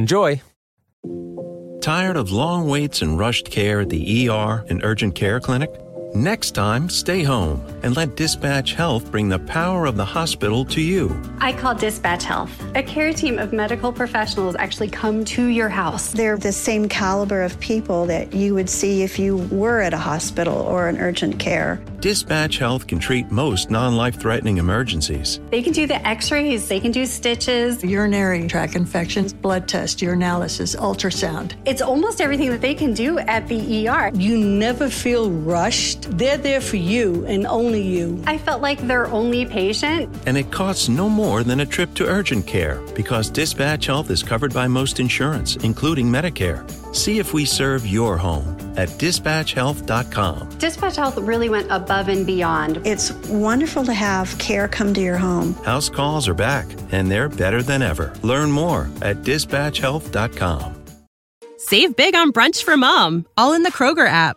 Enjoy. Tired of long waits and rushed care at the ER and urgent care clinic? Next time, stay home and let Dispatch Health bring the power of the hospital to you. I call Dispatch Health. A care team of medical professionals actually come to your house. They're the same caliber of people that you would see if you were at a hospital or an urgent care. Dispatch Health can treat most non life threatening emergencies. They can do the x rays, they can do stitches, urinary tract infections, blood test, urinalysis, ultrasound. It's almost everything that they can do at the ER. You never feel rushed. They're there for you and only you. I felt like their only patient. And it costs no more than a trip to urgent care because Dispatch Health is covered by most insurance, including Medicare. See if we serve your home at dispatchhealth.com. Dispatch Health really went above and beyond. It's wonderful to have care come to your home. House calls are back, and they're better than ever. Learn more at dispatchhealth.com. Save big on brunch for mom, all in the Kroger app.